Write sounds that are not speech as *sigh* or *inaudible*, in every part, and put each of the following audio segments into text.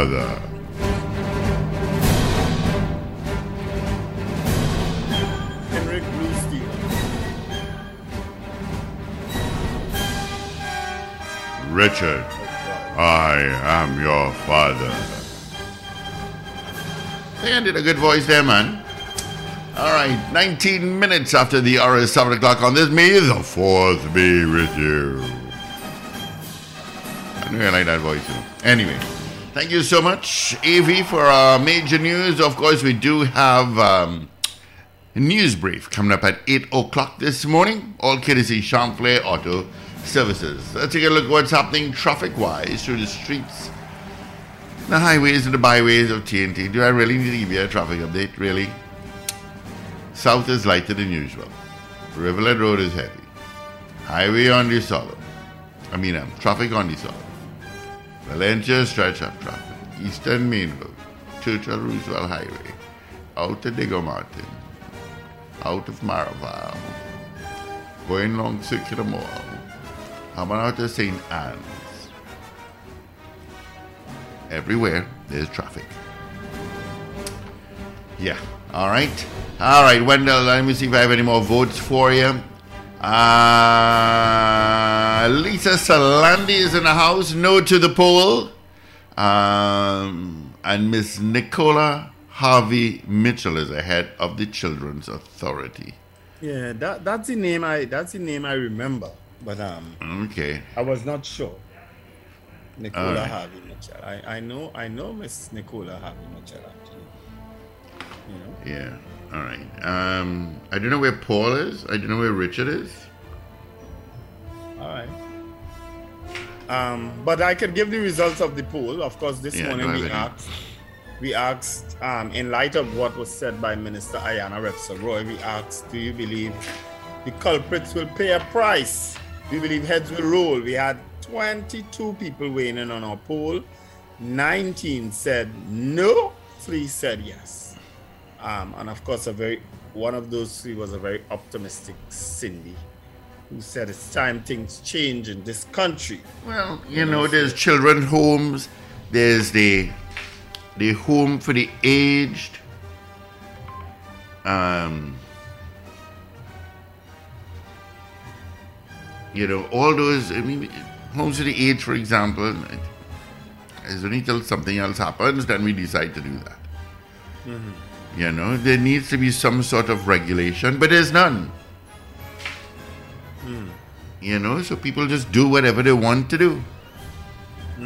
Father. Henrik Bluestein. Richard, I am your father. Hey, I did a good voice there, man. All right, 19 minutes after the hour is 7 o'clock on this, May the 4th be with you. I knew I like that voice. too. Anyway, thank you so much, AV, for our major news. Of course, we do have um, a news brief coming up at 8 o'clock this morning. All courtesy Champlain Auto Services. Let's take a look at what's happening traffic wise through the streets, the highways, and the byways of TNT. Do I really need to give you a traffic update? Really? South is lighter than usual. Rivulet Road is heavy. Highway on the solid. I mean, um, traffic on the solid. Valencia stretch up traffic. Eastern Main Road. Churchill Roosevelt Highway. Out of Diego Martin. Out of Maraval. Going along Circular Mall. Coming out of St. Anne's. Everywhere there's traffic. Yeah. All right. All right, Wendell, let me see if I have any more votes for you. Uh, Lisa Salandi is in the house. No to the poll. Um, and Miss Nicola Harvey Mitchell is ahead of the Children's Authority. Yeah, that that's the name I that's the name I remember, but um, Okay. I was not sure. Nicola Alright. Harvey Mitchell. I, I know I know Miss Nicola Harvey Mitchell actually. You know. Yeah. All right. Um, I don't know where Paul is. I don't know where Richard is. All right. Um, but I can give the results of the poll. Of course, this Yeah, morning we asked, we asked, um, in light of what was said by Minister Ayanna Webster Roy, we asked, do you believe the culprits will pay a price? Do you believe heads will roll? We had 22 people weighing in on our poll. 19 said no, three said yes. Um, and of course, a very one of those three was a very optimistic Cindy, who said it's time things change in this country. Well, you know, there's children's homes, there's the the home for the aged. Um, you know, all those. I mean, homes for the aged, for example. It's only till something else happens then we decide to do that. You know, there needs to be some sort of regulation, but there's none. You know, so people just do whatever they want to do. I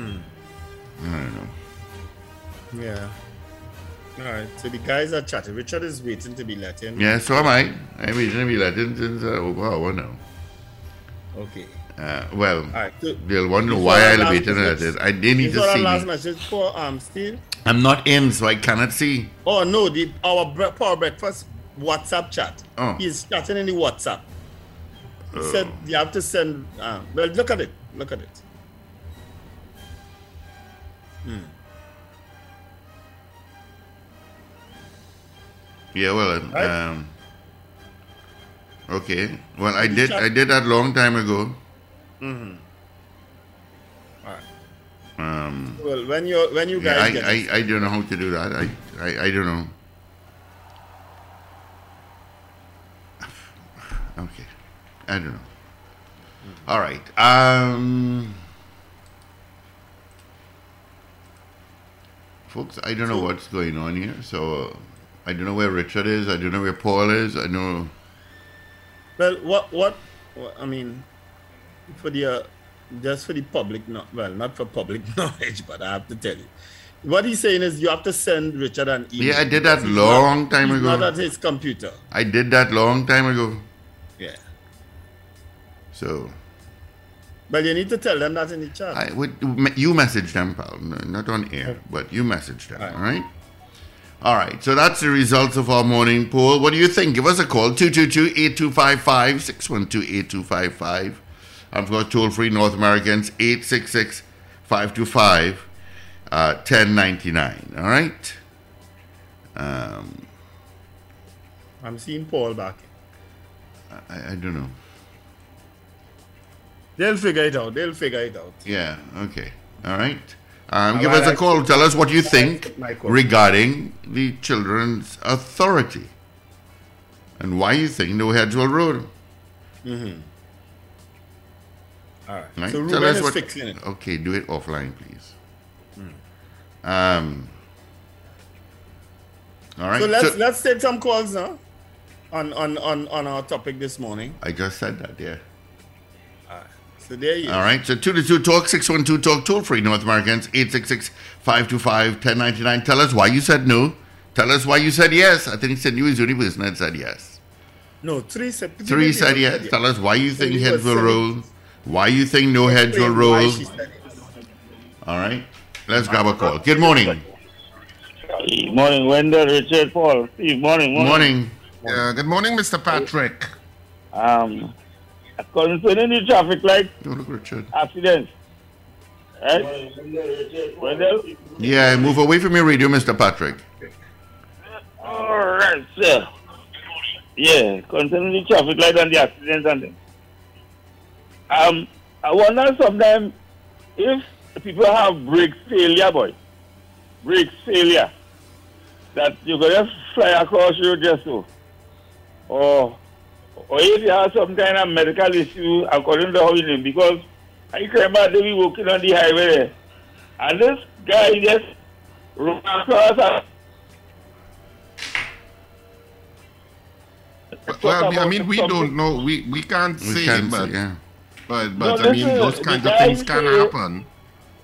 don't know. Yeah. All right. So the guys are chatting. Richard is waiting to be let in. Yeah, so am I. I'm waiting to be let in since uh, over an hour now. Okay. Uh, well, right. So they'll wonder Before why our I last waited at message- it. I they need Is our to last see me. message for um Steve? I'm not in, so I cannot see. Oh no, the our bre- power breakfast WhatsApp chat. Oh. He's chatting in the WhatsApp. He said you have to send. Uh, well, look at it. Look at it. Hmm. Yeah, well, Right. um, okay. Well, I Did? I did that long time ago. All right. Um, Well, when you when you yeah, guys I, get I, I don't know how to do that. I, I, I don't know. Okay, I don't know. All right. Um, folks, I don't know what's going on here. So I don't know where Richard is. I don't know where Paul is. I know. well, what, what what I mean for the uh, just for the public, not well, not for public *laughs* knowledge, but I have to tell you. What he's saying is you have to send Richard an email. Yeah, I did that long not- time ago. Not at his computer. I did that long time ago. Yeah. So But you need to tell them that in the chat. I would you message them, pal. No, Not on air, but you message them. All right. All right. So that's the results of our morning poll. What do you think? Give us a call 222-8255 612-8255. I've got toll free North Americans 866 525 uh, 1099. All right. Um, I'm seeing Paul back. I, I don't know. They'll figure it out. They'll figure it out. Yeah. Okay. All right. Um, give us a call. Tell us what you think regarding the Children's Authority and why you think no heads will rule. All right. Right? So Tell Ruben us is what- fixing it. Okay, do it offline, please. Hmm. Um. All right. So let's so- let's take some calls now on on on on our topic this morning. I just said that. Yeah. So there you All right. So two to two talk six one two talk toll free North Americans eight six six five two five ten ninety nine. Tell us why you said no. Tell us why you said yes. I think he said you is the only person that said yes. No, three said Three said yes. Tell us why you think Three heads was will seven. roll. Why you think no heads will roll. she said it. All right. Let's grab a call. Good morning. Morning, Wendell, Richard, Paul. Good morning, morning. Morning. Yeah, good morning, Mr. Patrick. Um, concerning the traffic light Don't look, Richard. accidents, right? Wendell? Yeah, move away from your radio, Mr. Patrick. All right, sir. Yeah, concerning the traffic light and the accidents and things. Um, I wonder sometimes if people have brake failure, boy, brake failure, that you could just fly across road just so. Or, or if you have some kind of medical issue according to how you live, because I remember they be walking on the highway there, and this guy just ran across and Well, I mean, we don't know. We we can't We say, can't but say, yeah. But but No, I mean, those the kinds of things can say- happen.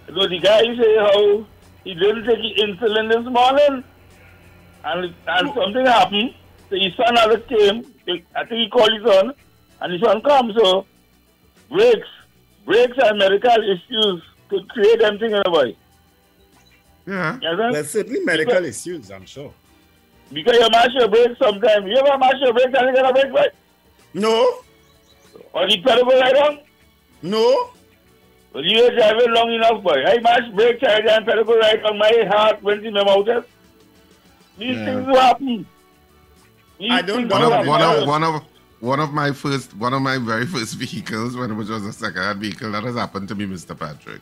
So the guy say how oh, he didn't take his insulin this morning, and and something happened. So his son had came. I think he called his son, and his son comes. So breaks, breaks and medical issues could create anything in the body. Yeah. You understand? There's certainly medical issues, I'm sure. Because you mash your brakes sometimes. You ever mash your brakes and you get a brake right? No, Or the pedal go right on? No. Well, you are driving long enough, boy. I must break tire and pedal go right on my heart when the mouth These Yeah. things will happen. These I don't things know One of one of one of one of my first one of my very first *laughs* vehicles, when which was a second-hand vehicle, that has happened to me, Mr. Patrick.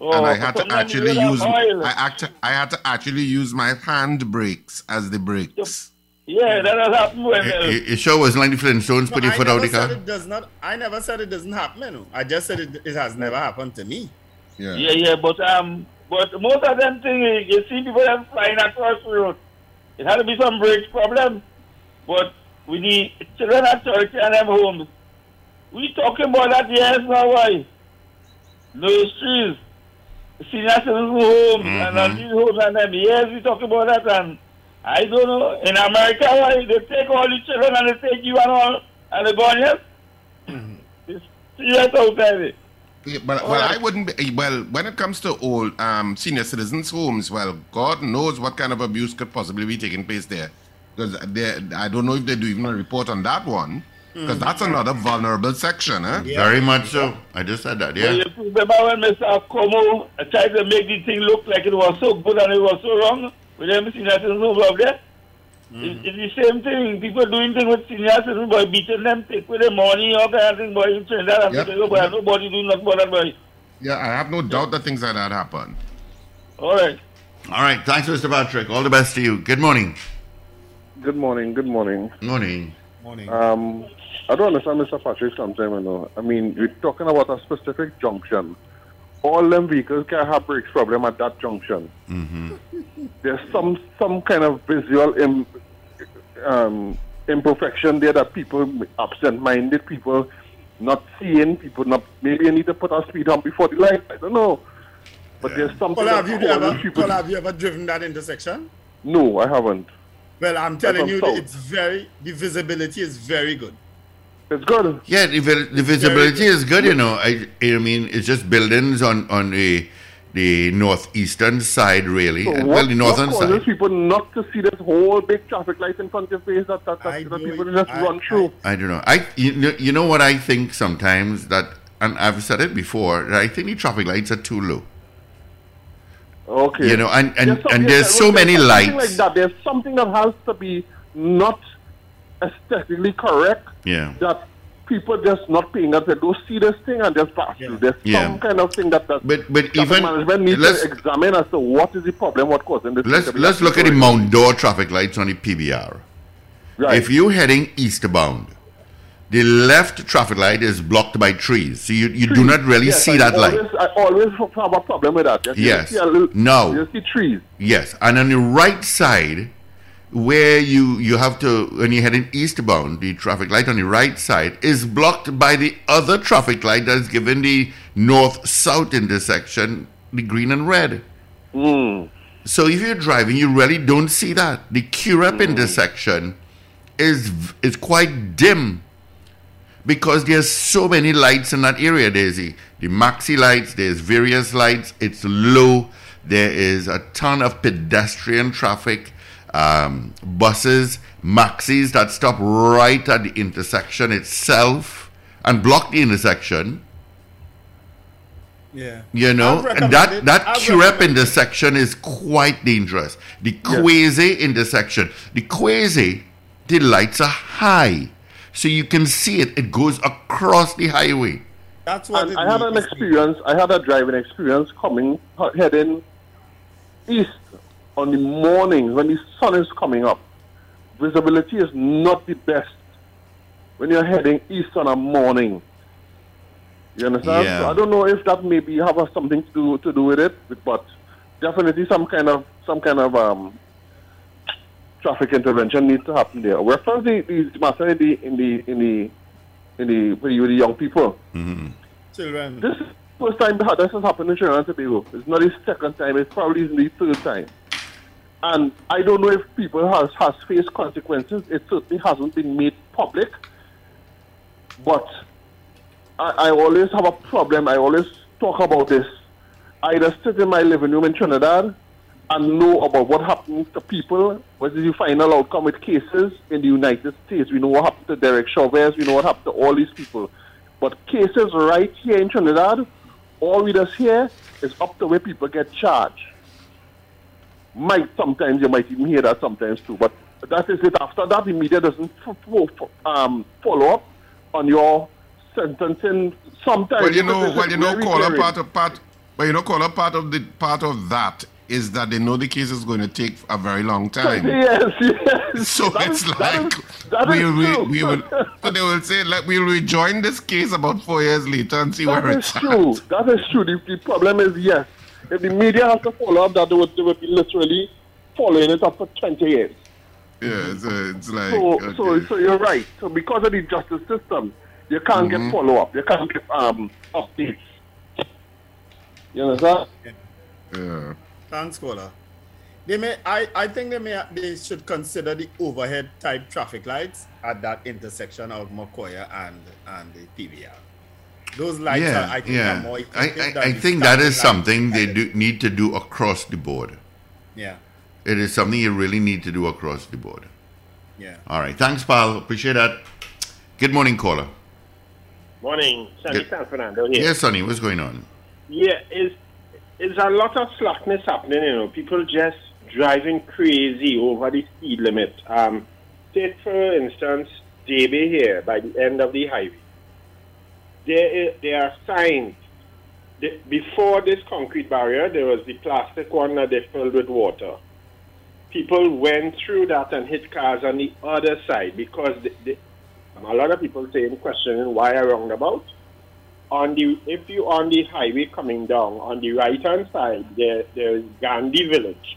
Oh, and I had to actually use oil. I act I had to actually use my hand brakes as the brakes. Yeah, that has happened when. It, Uh, it, it sure was like the Flintstones put No, your I foot out the car. it does not. I never said it doesn't happen. You know. I just said it, it has never happened to me. Yeah. yeah, yeah, but um, but most of them things you see people them flying across the road. It had to be some bridge problem, but we need children at church and them homes. We talking about that years now, why? Nurseries, senior citizen homes, and all these homes and them. Yes, we talking about that, and I don't know. In America, why they take all the children and they take you and all, and they go on yes. It's serious out there. Yeah, but well, I wouldn't. Be, well, when it comes to old um, senior citizens' homes, well, God knows what kind of abuse could possibly be taking place there. Because I don't know if they do even a report on that one, because that's another vulnerable section, eh? Very much so. I just said that, Well, yeah. you remember when Mr. Como tried to make the thing look like it was so good and it was so wrong with them senior citizens over there? It, it's the same thing. People doing things with senior citizens, boy, beating them, take with their money, all kind of thing, boy, in Trinidad and Yep. Tobago, boy, nobody doing nothing about that, boy. Yeah, I have no doubt that things like that happen. All right. All right. Thanks, Mr. Patrick. All the best to you. Good morning. Good morning. Good morning. Morning. Morning. Um, I don't understand Mr. Patrick sometimes, you know. I mean, we're talking about a specific junction. All them vehicles can have brakes problem at that junction. There's some some kind of visual Im, um, imperfection there that people, absent-minded people, not seeing, people not, maybe you need to put a speed hump before the light. I don't know. But there's something Well, have you ever? causes people... Well, have you ever driven that intersection? No, I haven't. Well, I'm telling you, south. it's very. The visibility is very good. It's good. Yeah, the, the visibility is good, you know. I, I mean, it's just buildings on, on the the northeastern side, really. So what, well, the northern what causes side. people not to see this whole big traffic light in front of your face that, that, I that, that do people it. just I- run through? I don't know. I you know, you know what I think sometimes that, and I've said it before. That I think the traffic lights are too low. okay. You know, and and, There's some- and yes, there's so many lights. Like that. There's something that has to be not aesthetically correct Yeah. that people just not paying attention. Don't see this thing and just pass through. There's Yeah. some kind of thing that, that But but traffic even management needs let's to examine as to what is the problem, what causing this. let's let's look at the happening. Mount D'Or traffic lights on the PBR. Right. If you're heading eastbound, the left traffic light is blocked by trees, so you, you do not really Yes, see I that light. always, I always have a problem with that. Yes. you Yes. see a little- No. You see trees. Yes, and on the right side, where you you have to when you're heading eastbound, the traffic light on the right side is blocked by the other traffic light that is given the north-south intersection, the green and red. Hmm. So if you're driving, you really don't see that. The Curepe hmm. intersection is is quite dim because there's so many lights in that area. There's the, the maxi lights, there's various lights, it's low, there is a ton of pedestrian traffic, um, buses, maxis that stop right at the intersection itself and block the intersection. Yeah. You know, and that recommended- that I've intersection is quite dangerous. The quasi intersection, the quasi, the lights are high, so you can see it. It goes across the highway. That's what it I had an needs to be. experience. I had a driving experience coming heading east on the morning when the sun is coming up. Visibility is not the best when you're heading east on a morning. You understand? Yeah. So I don't know if that maybe have something to do to do with it, but definitely some kind of some kind of um, traffic intervention needs to happen there. Where first the, the matter in the in the in the in the with the, with the young people. Children. This is the first time that this has happened in Trinidad and Tobago. It's not the second time. It's probably the third time. And I don't know if people has has faced consequences. It certainly hasn't been made public. But I, I always have a problem. I always talk about this. I just sit in my living room in Trinidad and know about what happens to people. What is the final outcome with cases in the United States? We know what happened to Derek Chavez. We know what happened to all these people. But cases right here in Trinidad, all we just hear is up to where people get charged. Might sometimes you might even hear that sometimes too, but that is it. After that, the media doesn't f- f- um, follow up on your sentencing. Sometimes, Well, you know, well, you know, very caller part of part. Well, you know, caller part of the part of that is that they know the case is going to take a very long *laughs* time. Yes, yes. So That it's is- like that we, is we, we will. So they will say like we'll rejoin this case about four years later and see That where it's true. at. That is true. The, the problem is yes. If the media has to follow up, that they would, they would be literally following it up for 20 years. Yeah, so it's like So, okay. so, so you're right. So because of the justice system, you can't Mm-hmm. get follow up. You can't get um updates. You understand? yeah. Thanks, caller. They may, I, I think they may, they should consider the overhead type traffic lights at that intersection of Makoya and and the PBR. Those lights are, Yeah, I think, are yeah. more I, effective I, than I think that is something they do need to do across the board. Yeah, It is something you really need to do across the board. yeah. All right. Thanks, pal. Appreciate that. Good morning, caller. Morning, Sandy Good. San Fernando here. Yes, Sonny. What's going on? Yeah, is is a lot of slackness happening. You know, people just driving crazy over the speed limit. Um, take for instance, Debe here by the end of the highway. There, there are signs. The, before this concrete barrier, there was the plastic one that they filled with water. People went through that and hit cars on the other side because a lot of people saying, questioning why a roundabout on the if you on the highway coming down on the right hand side there there is Gandhi village.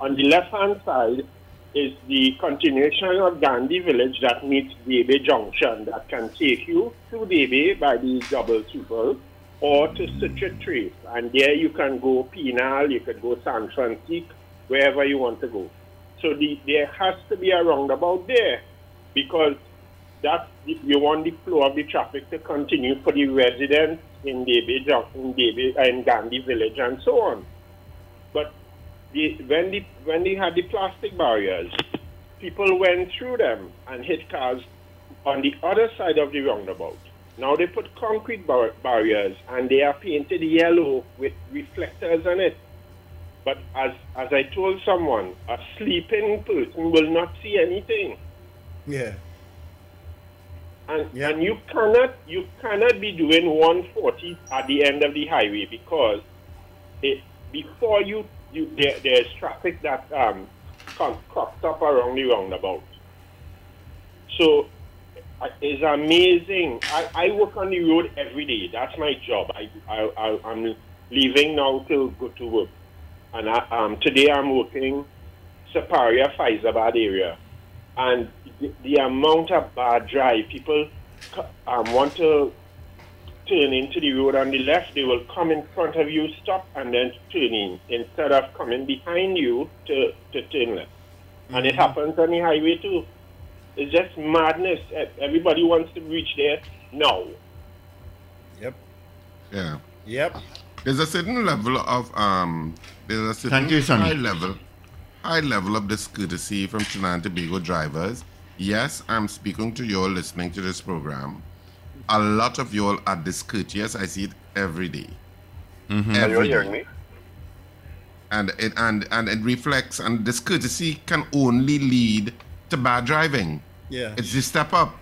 On the left hand side is the continuation of Gandhi village that meets Debe Junction that can take you to Debe by the double triple or to Citrus Trace. And there you can go Penal, you could go San Francique, wherever you want to go. So the, there has to be a roundabout there because that you want the flow of the traffic to continue for the residents in Debe, in Debe, in Gandhi Village, and so on. The, when the when they had the plastic barriers, people went through them and hit cars on the other side of the roundabout. Now they put concrete bar- barriers and they are painted yellow with reflectors on it. But as as I told someone, a sleeping person will not see anything. Yeah. And, Yeah. and you cannot you cannot be doing 140 at the end of the highway because it, before you, you there, there's traffic that um crops up around the roundabout. So it's amazing. I, I work on the road every day. That's my job. I, I, I I'm leaving now to go to work, and I, um today I'm working Siparia Fyzabad area and the, the amount of bad drive people um, want to turn into the road on the left, they will come in front of you, stop, and then turn in instead of coming behind you to, to turn left. And it happens on the highway too. It's just madness. Everybody wants to reach there now. Yep. Yeah. Yep. There's a certain level of um. There's a certain Thank you, Sonny. high level, high level of discourtesy from Trinidad and Tobago drivers. Yes, I'm speaking to you all listening to this program. A lot of you all are discourteous. I see it every day. Mm-hmm. Every Are you day. hearing me? and it and and it reflects and discourtesy can only lead to bad driving. Yeah. It's the step up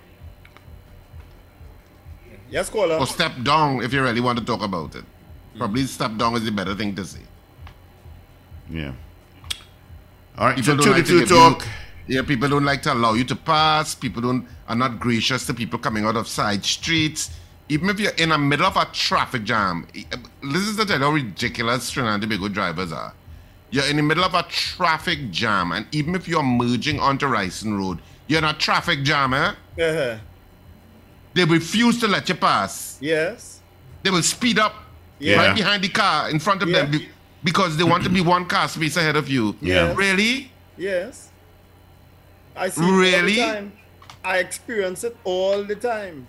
Yes, caller. or step down if you really want to talk about it. Probably step down is the better thing to say. Yeah. All right. People So don't two like to to two give talk. You, yeah, people don't like to allow you to pass. People don't are not gracious to people coming out of side streets. Even if you're in the middle of a traffic jam, this is to tell how ridiculous Trinidad and Tobago drivers are. You're in the middle of a traffic jam, and even if you're merging onto Ryson Road, you're in a traffic jam, eh? Uh-huh. They refuse to let you pass. Yes. They will speed up Yeah. right behind the car in front of them Yeah. be- because they want to be one car space ahead of you. Yeah. Really? Yes. I see it Really? All the time. I experience it all the time.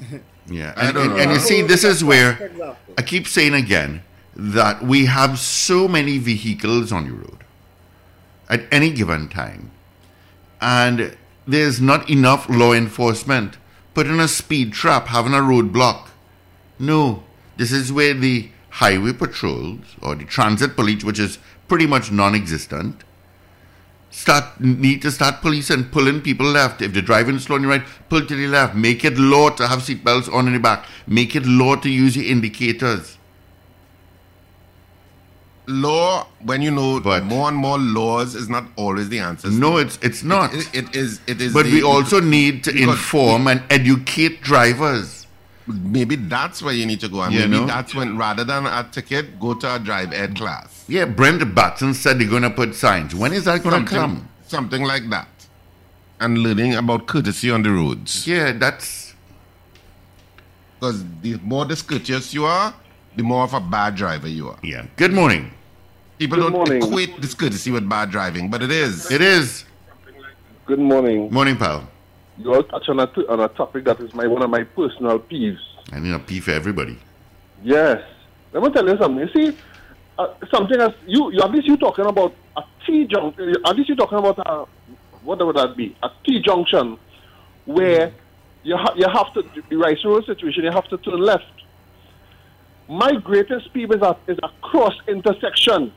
*laughs* Yeah. And, and, and you see, this is where I keep saying again that we have so many vehicles on the road at any given time, and there's not enough law enforcement putting a speed trap, having a roadblock No, this is where the highway patrols or the transit police, which is pretty much non-existent, start need to start policing, pulling people left. If they're driving slow on your right, pull to the left. Make it law to have seatbelts on in the back. Make it law to use your indicators. Law, when you know But- more and more laws, is not always the answer. No, it's it's not. It, it is. It is. but the- we also need to inform and educate drivers. Maybe that's where you need to go, and You maybe know? that's when rather than a ticket, go to a drive ed class. Yeah, Brent Batson said they're going to put signs. When is that going to Something, come? something like that, and learning about courtesy on the roads. Yeah, that's Because the more discourteous you are, the more of a bad driver you are. yeah. Good morning. People Good don't morning. equate discourtesy with bad driving, but it is. It is Good morning. morning, pal. You all touch on a, t- on a topic that is my one of my personal peeves. I need a pee for everybody. Yes. Let me tell you something. You see, uh, something as you, you at least you talking about a T junction. At least you're talking about a what would that be? A T junction where you ha- you have to the right road situation. You have to turn left. My greatest peeve is a is a cross intersection.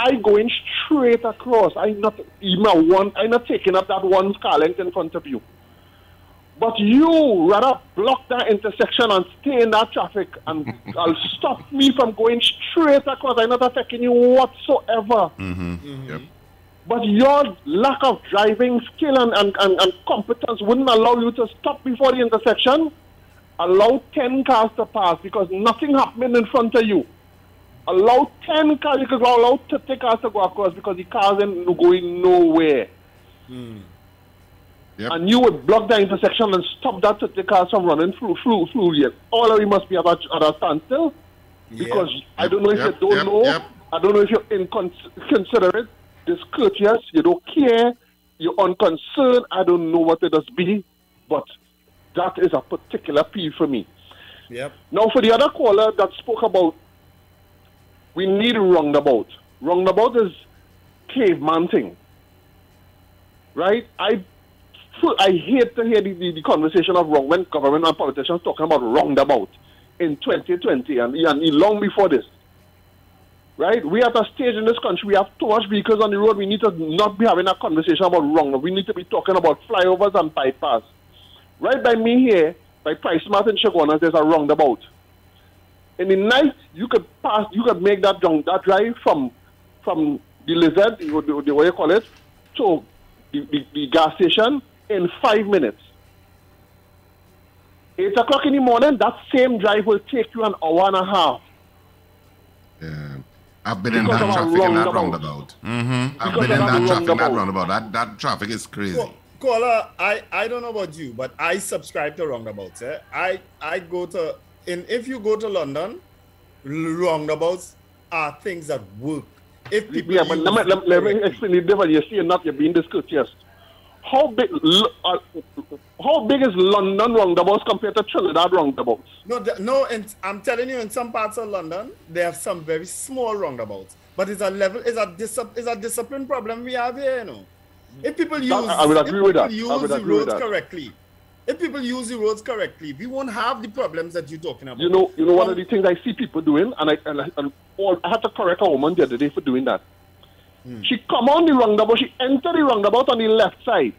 I going straight across. I not even a one. I not taking up that one car length in front of you. But you rather block that intersection and stay in that traffic and *laughs* I'll stop me from going straight across. I'm not affecting you whatsoever. Mm-hmm. Mm-hmm. Yep. But your lack of driving skill and, and, and, and competence wouldn't allow you to stop before the intersection. Allow 10 cars to pass because nothing happening in front of you. Allow 10 cars, you could allow 30 cars to go across because the cars ain't going nowhere. Hmm. Yep. And you would block the intersection and stop that 30 cars from running through, through, through here. All of you must be at a, at a standstill because I don't know if Yep, you don't yep, know. yep. I don't know if you're inconsiderate, discourteous, you don't care, you're unconcerned. I don't know what it does be, but that is a particular peeve for me. Yep. Now, for the other caller that spoke about, we need a roundabout. Roundabout is caveman thing, right? I, I hate to hear the, the, the conversation of wrong when government and politicians talking about roundabout in 2020 and, and long before this. Right? We are at a stage in this country, we have too much vehicles on the road. We need to not be having a conversation about wrong. We need to be talking about flyovers and bypass. Right by me here, by PriceSmart in Chaguanas, there's a roundabout. In the night, you could pass, you could make that round, that drive from from the lizard, the, the, the way you call it, to the, the, the gas station in five minutes. Eight o'clock in the morning, that same drive will take you an hour and a half. Yeah. I've been in that traffic in that roundabout. roundabout. Mm-hmm. I've been in that that traffic in that roundabout. roundabout. That that traffic is crazy. Co- Caller, I, I don't know about you, but I subscribe to roundabouts. Eh? I I go to in if you go to London, roundabouts are things that work. If people Yeah, but let me, let, let me explain it different. You see, not you're being discourteous. How big, uh, how big is London roundabouts compared to Trinidad roundabouts? No, th- no, and I'm telling you, in some parts of London, they have some very small roundabouts. But it's a level, it's a dis- it's a discipline problem we have here, you know. If people use, I would agree if with that. I use would the agree with roads that. correctly, if people use the roads correctly, we won't have the problems that you're talking about. You know, you know, one of Um, the things I see people doing, and I and, I- and all, I had to correct a woman the other day for doing that. Hmm. She come on the roundabout, she enter the roundabout on the left side,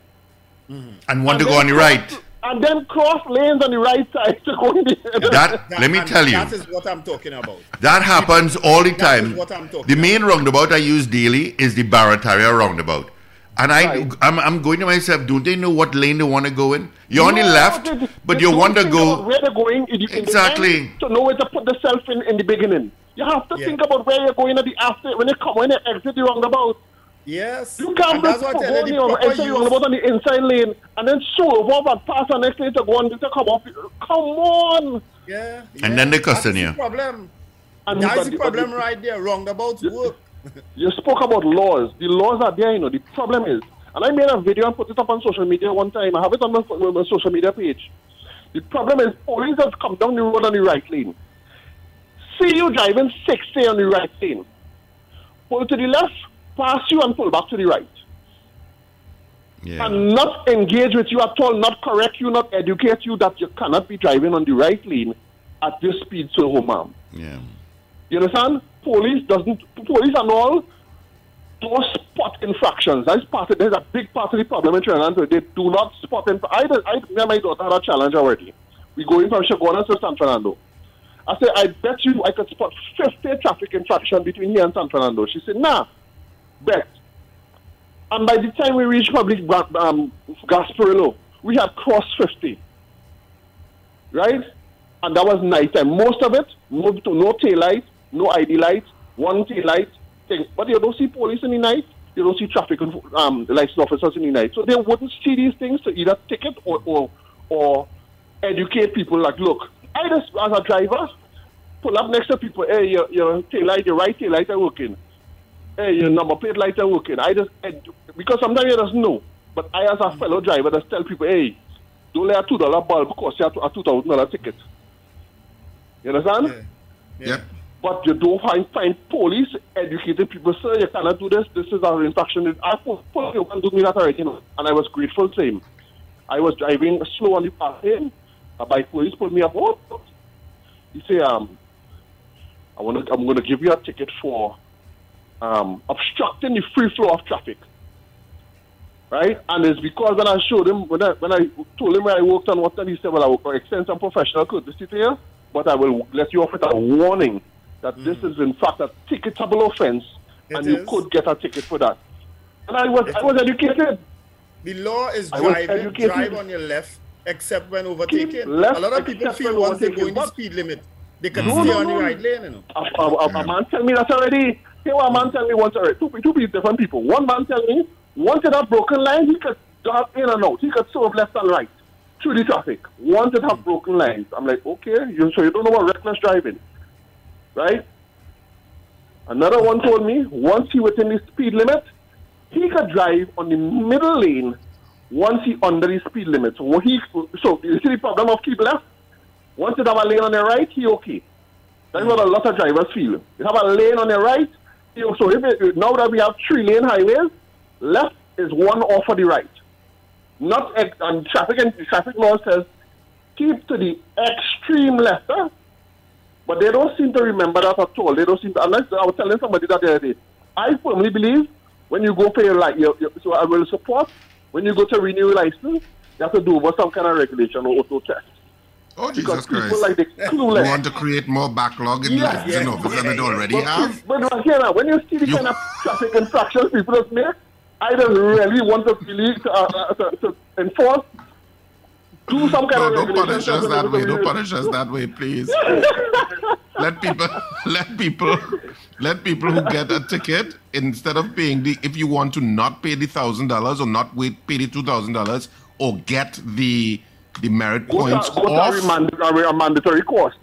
And want to go on the cross- right. and then cross lanes on the right side to go in the That, that- let me tell you, that is what I'm talking about. that happens all the That time. is what I'm talking The main roundabout I use daily is the Barataria roundabout. And I, Right. I'm, I'm going to myself, don't they know what lane they want to go in? You're on the left, they- they- but they you want to go. where they're going in the, in the Exactly. end to know where to put the self in in the beginning. You have to Yeah. think about where you're going at the after when you come when you exit the roundabout. Yes. You can't and be that's what I tell going on proper enter the use- roundabout on the inside lane and then swerve off and pass the next lane to go on to come up. Come on. Yeah, And then they cussing That's you. problem. And That's the but problem right there. Roundabouts work. You spoke about laws. The laws are there, you know. The problem is, and I made a video and put it up on social media one time. I have it on my, my social media page. The problem is, police have come down the road on the right lane. See you driving 60 on the right lane. Pull to the left, pass you, and pull back to the right. Yeah. And not engage with you at all, not correct you, not educate you that you cannot be driving on the right lane at this speed so home, ma'am. Yeah. You understand? Police doesn't. Police and all don't spot infractions. That's part. Of, there's a big part of the problem in Trinidad. They do not spot. Inf- I, I, my daughter had a challenge already. We going from Chaguanas to San Fernando. I said, I bet you I could spot 50 traffic infraction between here and San Fernando. She said, Nah, bet. And by the time we reached public um, Gasparillo, we had crossed 50. Right? And that was night time. Most of it moved to no tail light, no ID light, one tail light thing. But you don't see police in the night. You don't see traffic um, license officers in the night. So they wouldn't see these things to either ticket or, or, or educate people like, look, I just, as a driver, pull up next to people, hey, your, your tail light, your right tail light are working. Hey, your number plate light are working. I just, ed- because sometimes you just know. But I, as a fellow driver, just tell people, hey, don't let a $2 bulb cost you a $2,000 ticket. You understand? Yep. But you don't find, find police educating people, sir, you cannot do this, this is an infraction. I put you can do me that already, you know, and I was grateful to him. I was driving slow on the path in, a bike police pulled me up, oh, he say, um, I wanna, I'm going to give you a ticket for um, obstructing the free flow of traffic. Right? And it's because when I showed him, when I, when I told him where I worked on what, he said, well, I will extend some professional courtesy to you, but I will let you off with a warning that this mm. is in fact a ticketable offense and you could get a ticket for that. And I was, I was educated. The law is driving, drive on your left, except when overtaken. left a lot of people feel once they go in the speed limit, they can No, stay no, on the right lane, you know. A, a, a, a man tell me that already. Here, a man tell me once already. Two, two different people. One man tell me once it have broken line, he could drive in and out. He could serve left and right through the traffic. Once it have broken lines, I'm like, okay, you so you don't know what reckless driving, right? Another one told me once he within the speed limit, he could drive on the middle lane once he under the speed limit. So he so you see the problem of keep left. Once you have a lane on the right, he okay. That's what a lot of drivers feel. You have a lane on the right, so if it, now that we have three lane highways, left is one off of the right. Not and traffic and traffic law says keep to the extreme left. Huh? But they don't seem to remember that at all. They don't seem to, unless I was telling somebody that the other day. I firmly believe when you go for your like your, your, so I will support when you go to renew your license, you have to do over some kind of regulation or auto test. Oh, Because Jesus Christ. people like the you want to create more backlog in licensing yeah, office than it already But, have? but but here now, when you see the You- kind of traffic infractions people just make, I don't really want to to, uh, uh, to, to enforce. Do some kind No, of don't punish us that that way. can Don't punish us that way, please. *laughs* let people, let people, let people who get a ticket instead of paying the. If you want to not pay the thousand dollars or not wait, pay the two thousand dollars or get the the merit Go points to, go to off. a, mand- a, a mandatory course.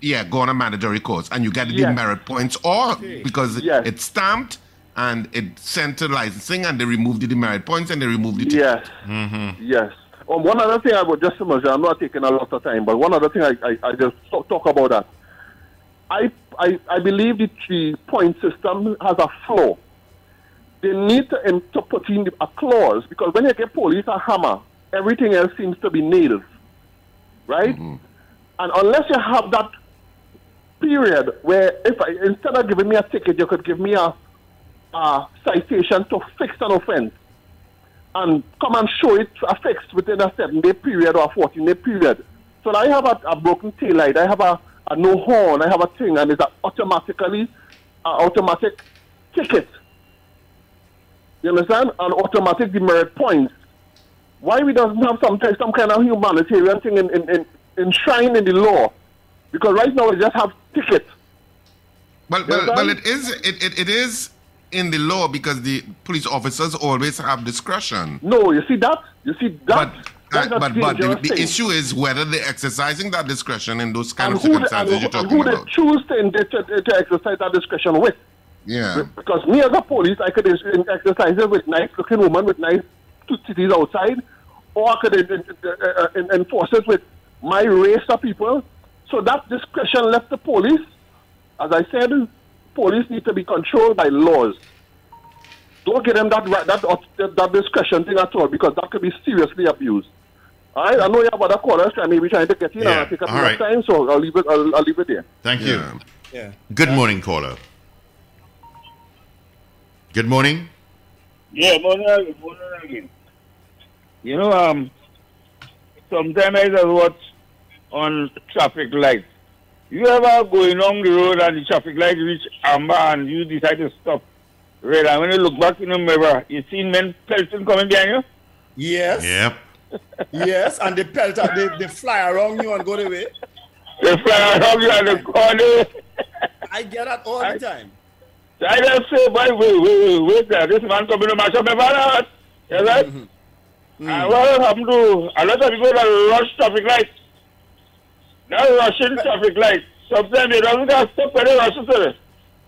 Yeah, go on a mandatory course and you get the Yes. merit points off because Yes. it's stamped and it's sent to licensing and they remove the demerit points and they remove the ticket. Yes. Mm-hmm. Yes. Um, one other thing I would just mention, I'm not taking a lot of time, but one other thing I, I, I just talk, talk about that. I, I, I believe the three point system has a flaw. They need to, um, to put in a clause because when you get police a hammer, everything else seems to be nails. Right? And unless you have that period where if I, instead of giving me a ticket, you could give me a, a citation to fix an offense and come and show it affixed within a seven day period or a 14 day period. So I have a, a broken tail light, I have a, a no horn, I have a thing, and it's a automatically automatic ticket. You understand? An automatic demerit points. Why we doesn't have some some kind of humanitarian thing in, in, in, enshrined in the law? Because right now we just have tickets. Well, well, well, it is it, it, it is in the law because the police officers always have discretion. No, you see that? You see But that? uh, but but the, the issue is whether they're exercising that discretion in those kind and of who, they, and, circumstances you're who- and who they choose to, to, to exercise that discretion with. Yeah. Because me as a police, I could exercise it with nice looking woman with nice two titties outside, or I could uh, enforce it with my race of people. So that discretion left the police. As I said, police need to be controlled by laws. Don't give them that right, that, that that discretion thing at all because that could be seriously abused. All right, I know you have other callers trying maybe trying to get in Yeah, and take up all enough time, so I'll leave it. I'll, I'll leave it there. Thank you. Yeah. Yeah. Good morning, caller. Good morning. Yeah, morning again, morning again. You know, um, sometimes I just watch on traffic lights. You ever going on the road and the traffic light reach amber and you decide to stop red and when you look back in the mirror, you see men pelting coming behind you? Yes. Yep. *laughs* Yes. And they pelt out, they, they fly around you and go the way. They fly around you and they corner. I get that all the time. So I just say, boy, wait, wait, wait, wait there. This man coming to mash up my banner. You right? Mm-hmm. And what happened to a lot of people that rush traffic lights? They're rushing traffic light. Sometimes they don't get stop when they rush to it.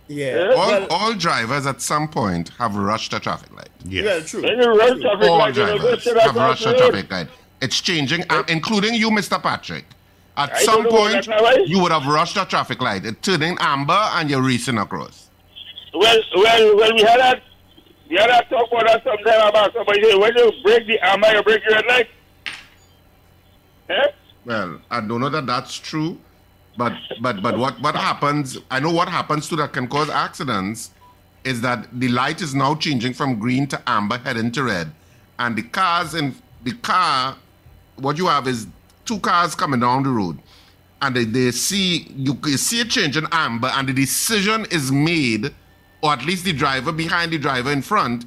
Yeah. All, Well, all drivers at some point have rushed a traffic light. Yes. well, true. When you rush traffic All lights, you don't drivers have rushed the a traffic light. It's changing, uh, including you, Mr. Patrick. At I some point, that's not right. you would have rushed a traffic light. It's turning amber and you're racing across. Well, well, well, we had that. We had that talk about that sometime about somebody say, when you break the armor, you break your red light. Eh? Well, I don't know that that's true, but but but what what happens? I know what happens to that can cause accidents is that the light is now changing from green to amber, heading to red, and the cars in the car, what you have is two cars coming down the road, and they, they see you, see it change in amber, and the decision is made, or at least the driver behind the driver in front.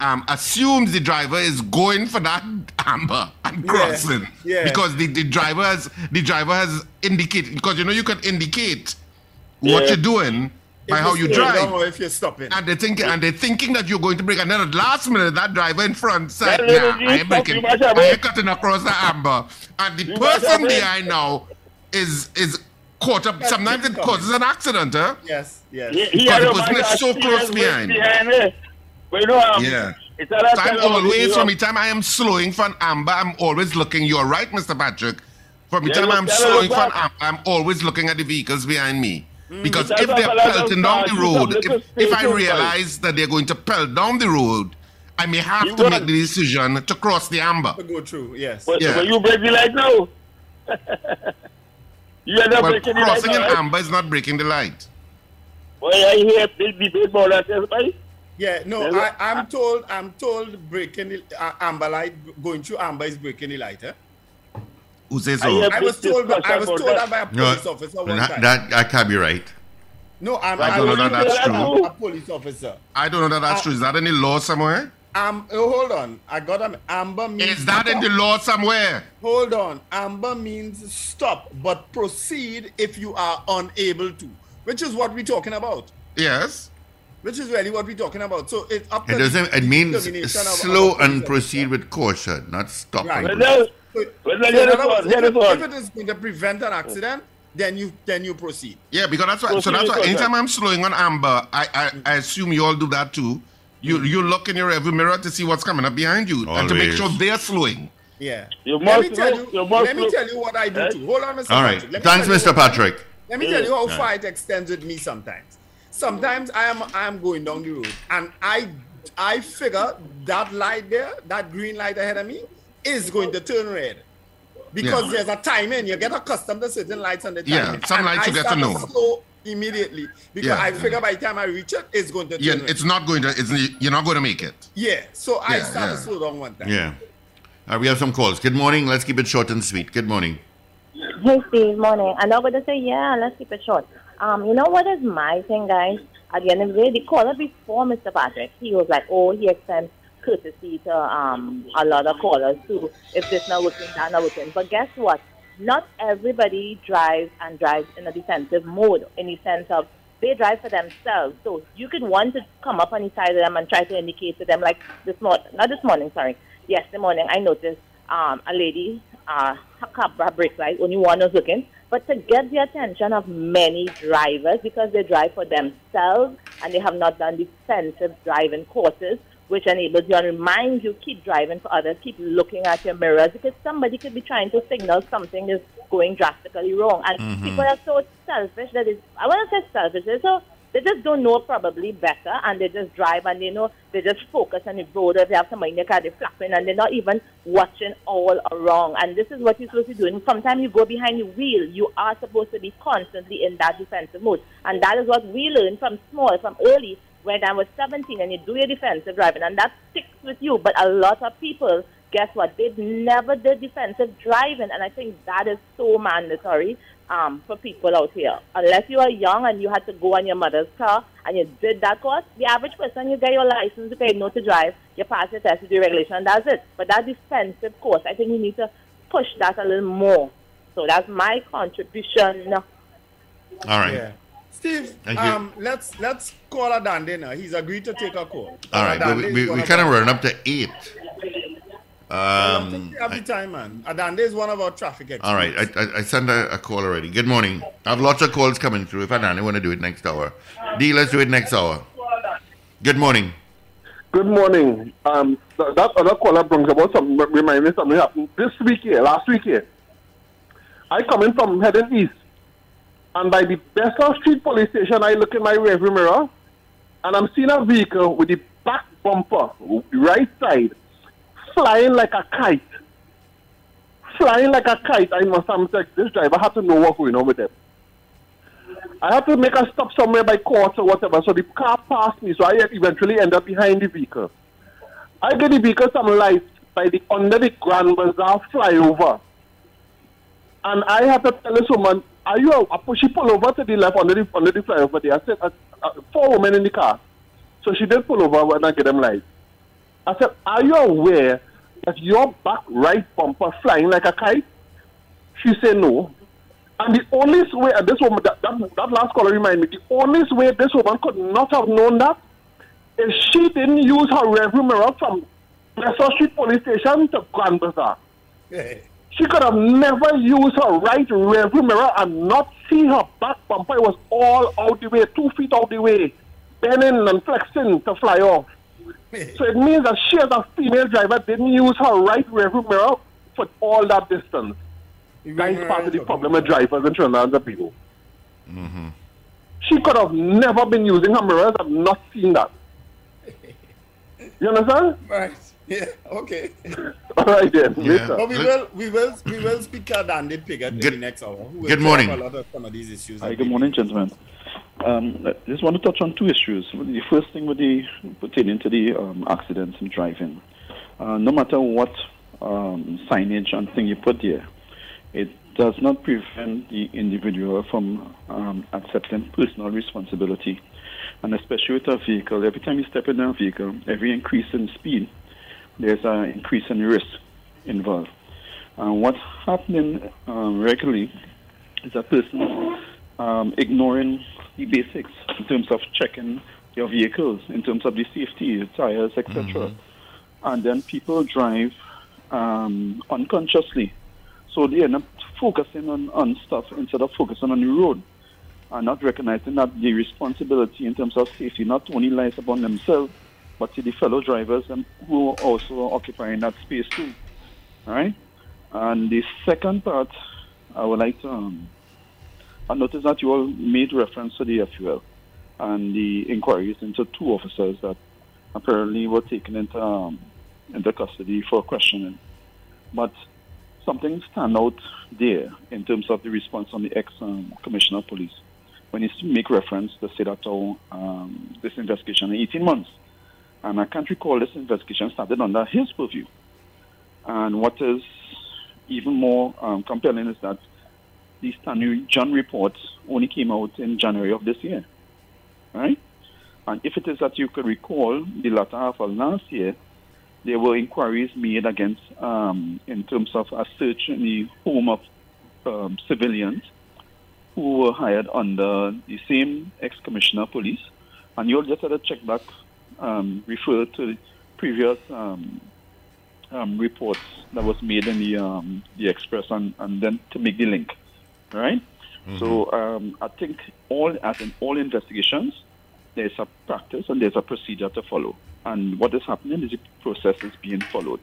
Um, assumes the driver is going for that amber and crossing yeah. because the, the driver has the driver has indicated because you know you can indicate what you're doing by If how you drive Or if you're stopping. and they think and they're thinking that you're going to break and then at the last minute that driver in front said That nah I you ain't breaking you must have I it." ain't cutting across the amber and the You person behind now is is caught up sometimes it causes an accident huh yes. Yes. Because the person is so close behind. behind. But you know, um, Yeah. it's a lot So I'm always, from the time I am slowing for an amber, I'm always looking. You're right, Mr. Patrick. From the Yeah, time I'm slowing her for an amber, I'm always looking at the vehicles behind me. Because That's if they're pelting down the road, if, if I realize that they're going to pelt down the road, I may have You to make the decision to cross the amber. To go through. Yes. But, Yeah. but you break the light now. *laughs* you end up Well, breaking the light crossing now, an right? amber is not breaking the light. Boy, I hear big debate about that, yes, boy. Yeah, no, There's I, a- I'm told, I'm told breaking the uh, amber light, going through amber is breaking the light. Eh? Who says I so? hear- I was told, I was told that. that by a No, police officer one that, time. that, that can't be right. no, I'm, I I don't was know that that's told true. by a police officer. I don't know that that's Uh, true. Is that any law somewhere? Um, oh, hold on, I got an amber means. Is that in the law somewhere? Hold on, amber means stop, but proceed if you are unable to, which is what we're talking about. Yes. Which is really what we're talking about. So it's up It doesn't. the It means determination of- of slow and proceed with caution, not stop. Right. and Well, So- well, so now, in hear this other one, words, hear this if, if it is going to prevent an accident, then you then you proceed. Yeah, because that's why. So that's why. with Anytime. I'm slowing on amber, I, I I assume you all do that too. You you look in your rearview mirror to see what's coming up behind you and to make sure they're slowing. Yeah. You let me tell look, you. you must Let me tell you what I do too. Hold on, Mr. All right. Patrick. Thanks, Mr. Patrick. Let me tell you how far it extends with me sometimes. Sometimes I am I am going down the road and I I figure that light there, that green light ahead of me, is going to turn red. Because Yeah. there's a timing. You get accustomed to certain lights and the timing. Yeah, timing. some And lights I you get to start know. slow immediately. Because Yeah. I figure by the time I reach it, it's going to turn Yeah, red. it's not going to. It's you're not going to make it. yeah. So I Yeah, start yeah. to slow down one time. Yeah. Uh, we have some calls. Good morning. Let's keep it short and sweet. Good morning. Hey Steve, morning. I'm not going to say yeah. Let's keep it short. Um, you know what is my thing, guys? At the end of the day, they the caller before Mr. Patrick, he was like, oh, he extends courtesy to um a lot of callers too. If this not working, that not working. But guess what? Not everybody drives and drives in a defensive mode in the sense of they drive for themselves. So you could want to come up on the side of them and try to indicate to them, like this morning, not this morning, sorry. Yesterday morning, I noticed um, a lady, uh, her car her brake light, only one was looking. But to get the attention of many drivers, because they drive for themselves and they have not done defensive driving courses, which enables you. And reminds you keep driving for others, keep looking at your mirrors, because somebody could be trying to signal something is going drastically wrong. And mm-hmm. people are so selfish that is, I want to say selfish, they're so they just don't know probably better, and they just drive and they know they just focus on the road. If they have somebody in the car, they're flapping, and they're not even watching all around. And this is what you're supposed to do. And sometimes you go behind the wheel, you are supposed to be constantly in that defensive mode, and that is what we learned from small, from early when I was 17 and you do your defensive driving and that sticks with you. But a lot of people, guess what? They've never did defensive driving and I think that is so mandatory um, for people out here. Unless you are young and you had to go on your mother's car and you did that course, the average person, you get your license, you pay no to drive, you pass your test, you do regulation, and that's it. But that defensive course, I think we need to push that a little more. So that's my contribution. All right. Yeah. Steve, Thank you. um, let's let's call Adande now. He's agreed to take a call. All right, Adande we, we, we kind of run up to eight. Well, Um, take every time, man. Adande is one of our traffic experts. all right, I, I, I sent a, a call already. Good morning. I have lots of calls coming through. If I don't, I want to do it next hour. D, let's do it next hour. Good morning. Good morning. Um, th- that other caller brings about something, remind me something happened this week here, last week here. I come in from heading east, and by the Besson Street police station, I look in my rearview mirror, and I'm seeing a vehicle with the back bumper, right side, flying like a kite. Flying like a kite. I must have said, this driver had to know what's going on with him. I had to make a stop somewhere by court or whatever, so the car passed me, so I eventually end up behind the vehicle. I get the vehicle some light by the under the Grand Bazaar flyover. And I had to tell this woman, are you, a, she pull over to the left under the, under the flyover there. I said, uh, uh, four women in the car. So she did pull over when I get them light. I said, are you aware that your back right bumper flying like a kite? She said no. And the only way, and this woman, that, that, that last caller reminded me, the only way this woman could not have known that is she didn't use her rearview mirror from Leicester Street Police Station to Grand Bazaar. She could have never used her right rearview mirror and not see her back bumper. It was all out the way, two feet out the way, bending and flexing to fly off. *laughs* So it means that she, as a female driver, didn't use her right rearview mirror for all that distance. That is part of the problem with drivers in Trinidad and people. Mm-hmm. She could have never been using her mirrors and not seen that. *laughs* You understand? Right. Yeah. Okay. *laughs* All right then. Yeah. Later. But we will, we will, we will speak to Adande Piggott in Good- the next hour. who good morning. A lot of some of these issues. Hi, good morning, gentlemen. Um, I just want to touch on two issues. The first thing with the pertaining to the um, accidents and driving. Uh, no matter what um, signage and thing you put there, it does not prevent the individual from um, accepting personal responsibility. And especially with a vehicle, every time you step in a vehicle, every increase in speed, there's an increase in risk involved. And what's happening um, regularly is a person um, ignoring the basics in terms of checking your vehicles, in terms of the safety, the tires, etc. And then people drive um, unconsciously. So they end up focusing on, on stuff instead of focusing on the road and not recognizing that the responsibility in terms of safety not only lies upon themselves, but to the fellow drivers and who are also occupying that space too. All right? And the second part, I would like to um, I noticed that you all made reference to the FUL and the inquiries into two officers that apparently were taken into um, into custody for questioning. But something stand out there in terms of the response on the ex um, commissioner of police when he make reference to say that oh, um, this investigation in 18 months. And I can't recall this investigation started under his purview. And what is even more um, compelling is that the Stanley John report only came out in January of this year. Right? And if it is that you could recall, the latter half of last year, there were inquiries made against, um, in terms of a search in the home of um, civilians who were hired under the same ex-commissioner of police. And you'll just had a check back, um, refer to the previous um, um, reports that was made in the um, the Express, and, and then to make the link, right? So um, I think all as in all investigations, there's a practice and there's a procedure to follow. And what is happening is the process is being followed.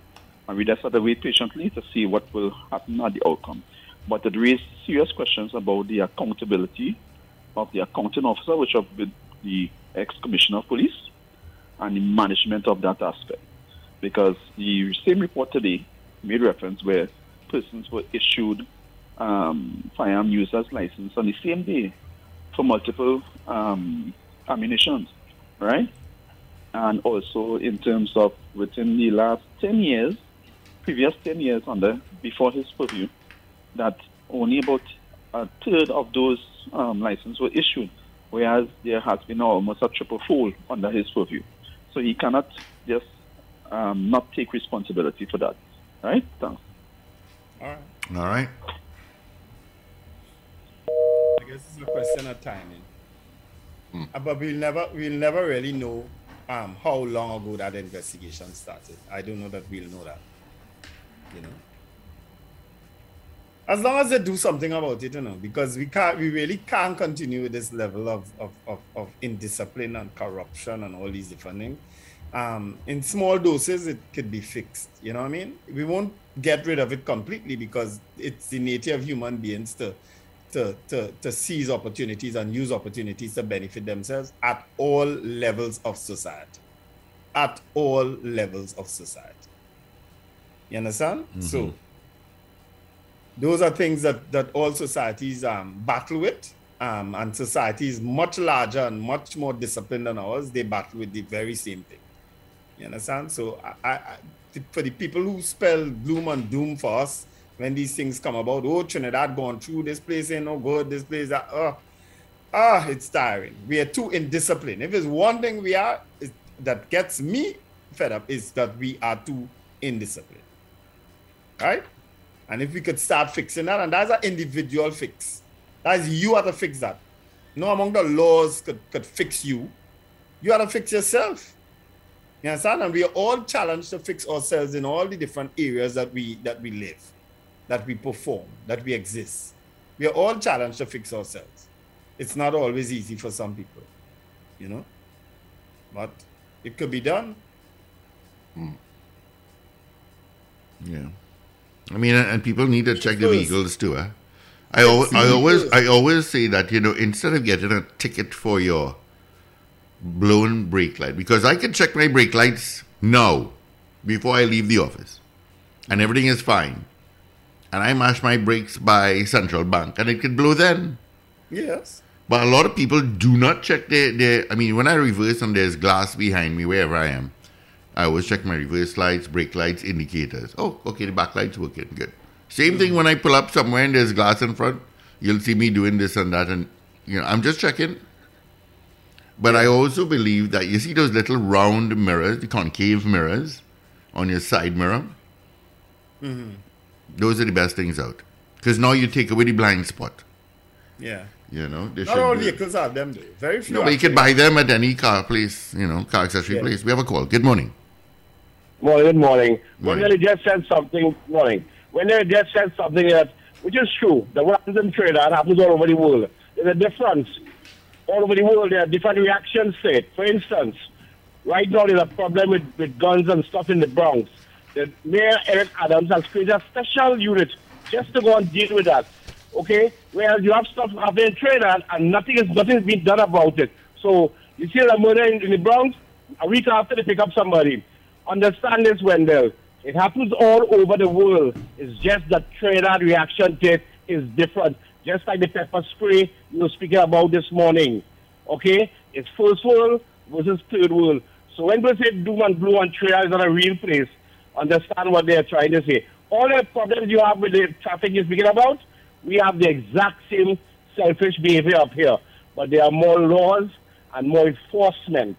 And we just have to wait patiently to see what will happen at the outcome. But it raises serious questions about the accountability of the accounting officer, which have been the ex-commissioner of police and the management of that aspect. Because the same report today made reference where persons were issued um, firearm users license on the same day for multiple um, ammunitions, right? And also in terms of within the last 10 years, previous 10 years under before his purview, that only about a third of those um, licenses were issued, whereas there has been almost a triple fold under his purview. So he cannot just um, not take responsibility for that. Right? Thanks. All right. All right. Guess it's a question of timing. Uh, but we'll never we'll never really know um, how long ago that investigation started. I don't know that we'll know that. You know. As long as they do something about it, you know, because we can't we really can't continue with this level of of, of, of indiscipline and corruption and all these different things. Um, in small doses it could be fixed. You know what I mean? We won't get rid of it completely because it's the nature of human beings to to, to, to seize opportunities and use opportunities to benefit themselves at all levels of society. At all levels of society. You understand? So, those are things that, that all societies um, battle with. Um, and societies much larger and much more disciplined than ours, they battle with the very same thing. You understand? So, I, I, I- for the people who spell gloom and doom for us, when these things come about, oh, Trinidad gone through, this place ain't no good, this place, that, oh, ah, it's tiring. We are too indisciplined. If there's one thing we are is, that gets me fed up, is that we are too indisciplined. Right? And if we could start fixing that, and that's an individual fix. That's you have to fix that. No among the laws could, could fix you. You have to fix yourself. You understand? And we are all challenged to fix ourselves in all the different areas that we that we live, that we perform, that we exist. We are all challenged to fix ourselves. It's not always easy for some people, you know. But it could be done. Yeah. I mean, and people need to check their vehicles too. Eh? I, al- I always I always say that you know instead of getting a ticket for your blown brake light because I can check my brake lights now before I leave the office and everything is fine and I mash my brakes by central bank and it could blow then Yes. but a lot of people do not check their, their I mean when I reverse and there's glass behind me wherever I am I always check my reverse lights, brake lights, indicators. Oh, okay, the back light's working. Good. Same thing when I pull up somewhere and there's glass in front. You'll see me doing this and that, and you know, I'm just checking. But I also believe that you see those little round mirrors, the concave mirrors on your side mirror. Mm-hmm. Those are the best things out because now you take away the blind spot. Yeah. You know, they Not should all do- vehicles have them. Though. Very few. No, but you can buy them at any car place, you know, car accessory Yeah. place. We have a call. Good morning. Morning, good morning. When Morning. they just said something, morning. When they just said something that, which is true, that what happens in Trinidad happens all over the world. There's a difference. All over the world, there are different reactions to it. For instance, right now there's a problem with, with guns and stuff in the Bronx. The Mayor Eric Adams has created a special unit just to go and deal with that. Okay? Whereas you have stuff happening in and nothing is nothing's been done about it. So you see a murder in, in the Bronx, a week after they pick up somebody. Understand this, Wendell. It happens all over the world. It's just that Trinidad reaction to is different. Just like the pepper spray you were speaking about this morning. Okay? It's first world versus third world. So when we say doom and blue and Trinidad is not a real place, understand what they're trying to say. All the problems you have with the traffic you're speaking about, we have the exact same selfish behavior up here. But there are more laws and more enforcement.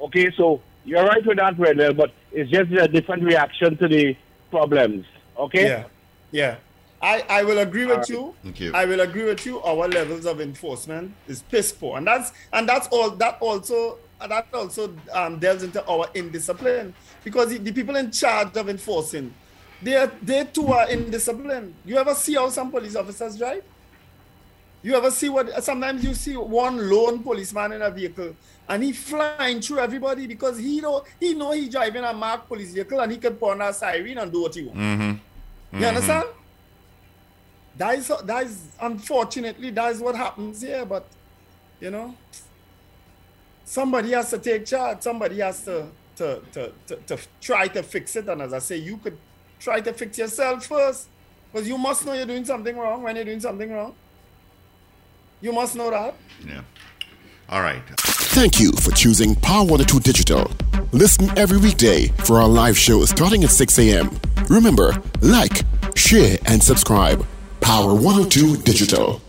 Okay, so you're right with that, Wendell, but it's just a different reaction to the problems. Okay? Yeah. Yeah. I, I will agree with you. Thank you. I will agree with you. Our levels of enforcement is piss poor, and that's and that's all. That also that also um, delves into our indiscipline because the, the people in charge of enforcing, they are, they too are indisciplined. You ever see how some police officers drive? You ever see what? Sometimes you see one lone policeman in a vehicle and he flying through everybody because he know he know he driving a marked police vehicle and he can put on a siren and do what he wants. Mm-hmm. You understand? That is that is unfortunately that is what happens here, but you know, somebody has to take charge. Somebody has to to, to, to, to try to fix it. And as I say, you could try to fix yourself first. Because you must know you're doing something wrong when you're doing something wrong. You must know that. Yeah. All right. Thank you for choosing Power 102 Digital. Listen every weekday for our live show starting at 6 a.m. Remember, like, share, and subscribe. Power 102 Digital.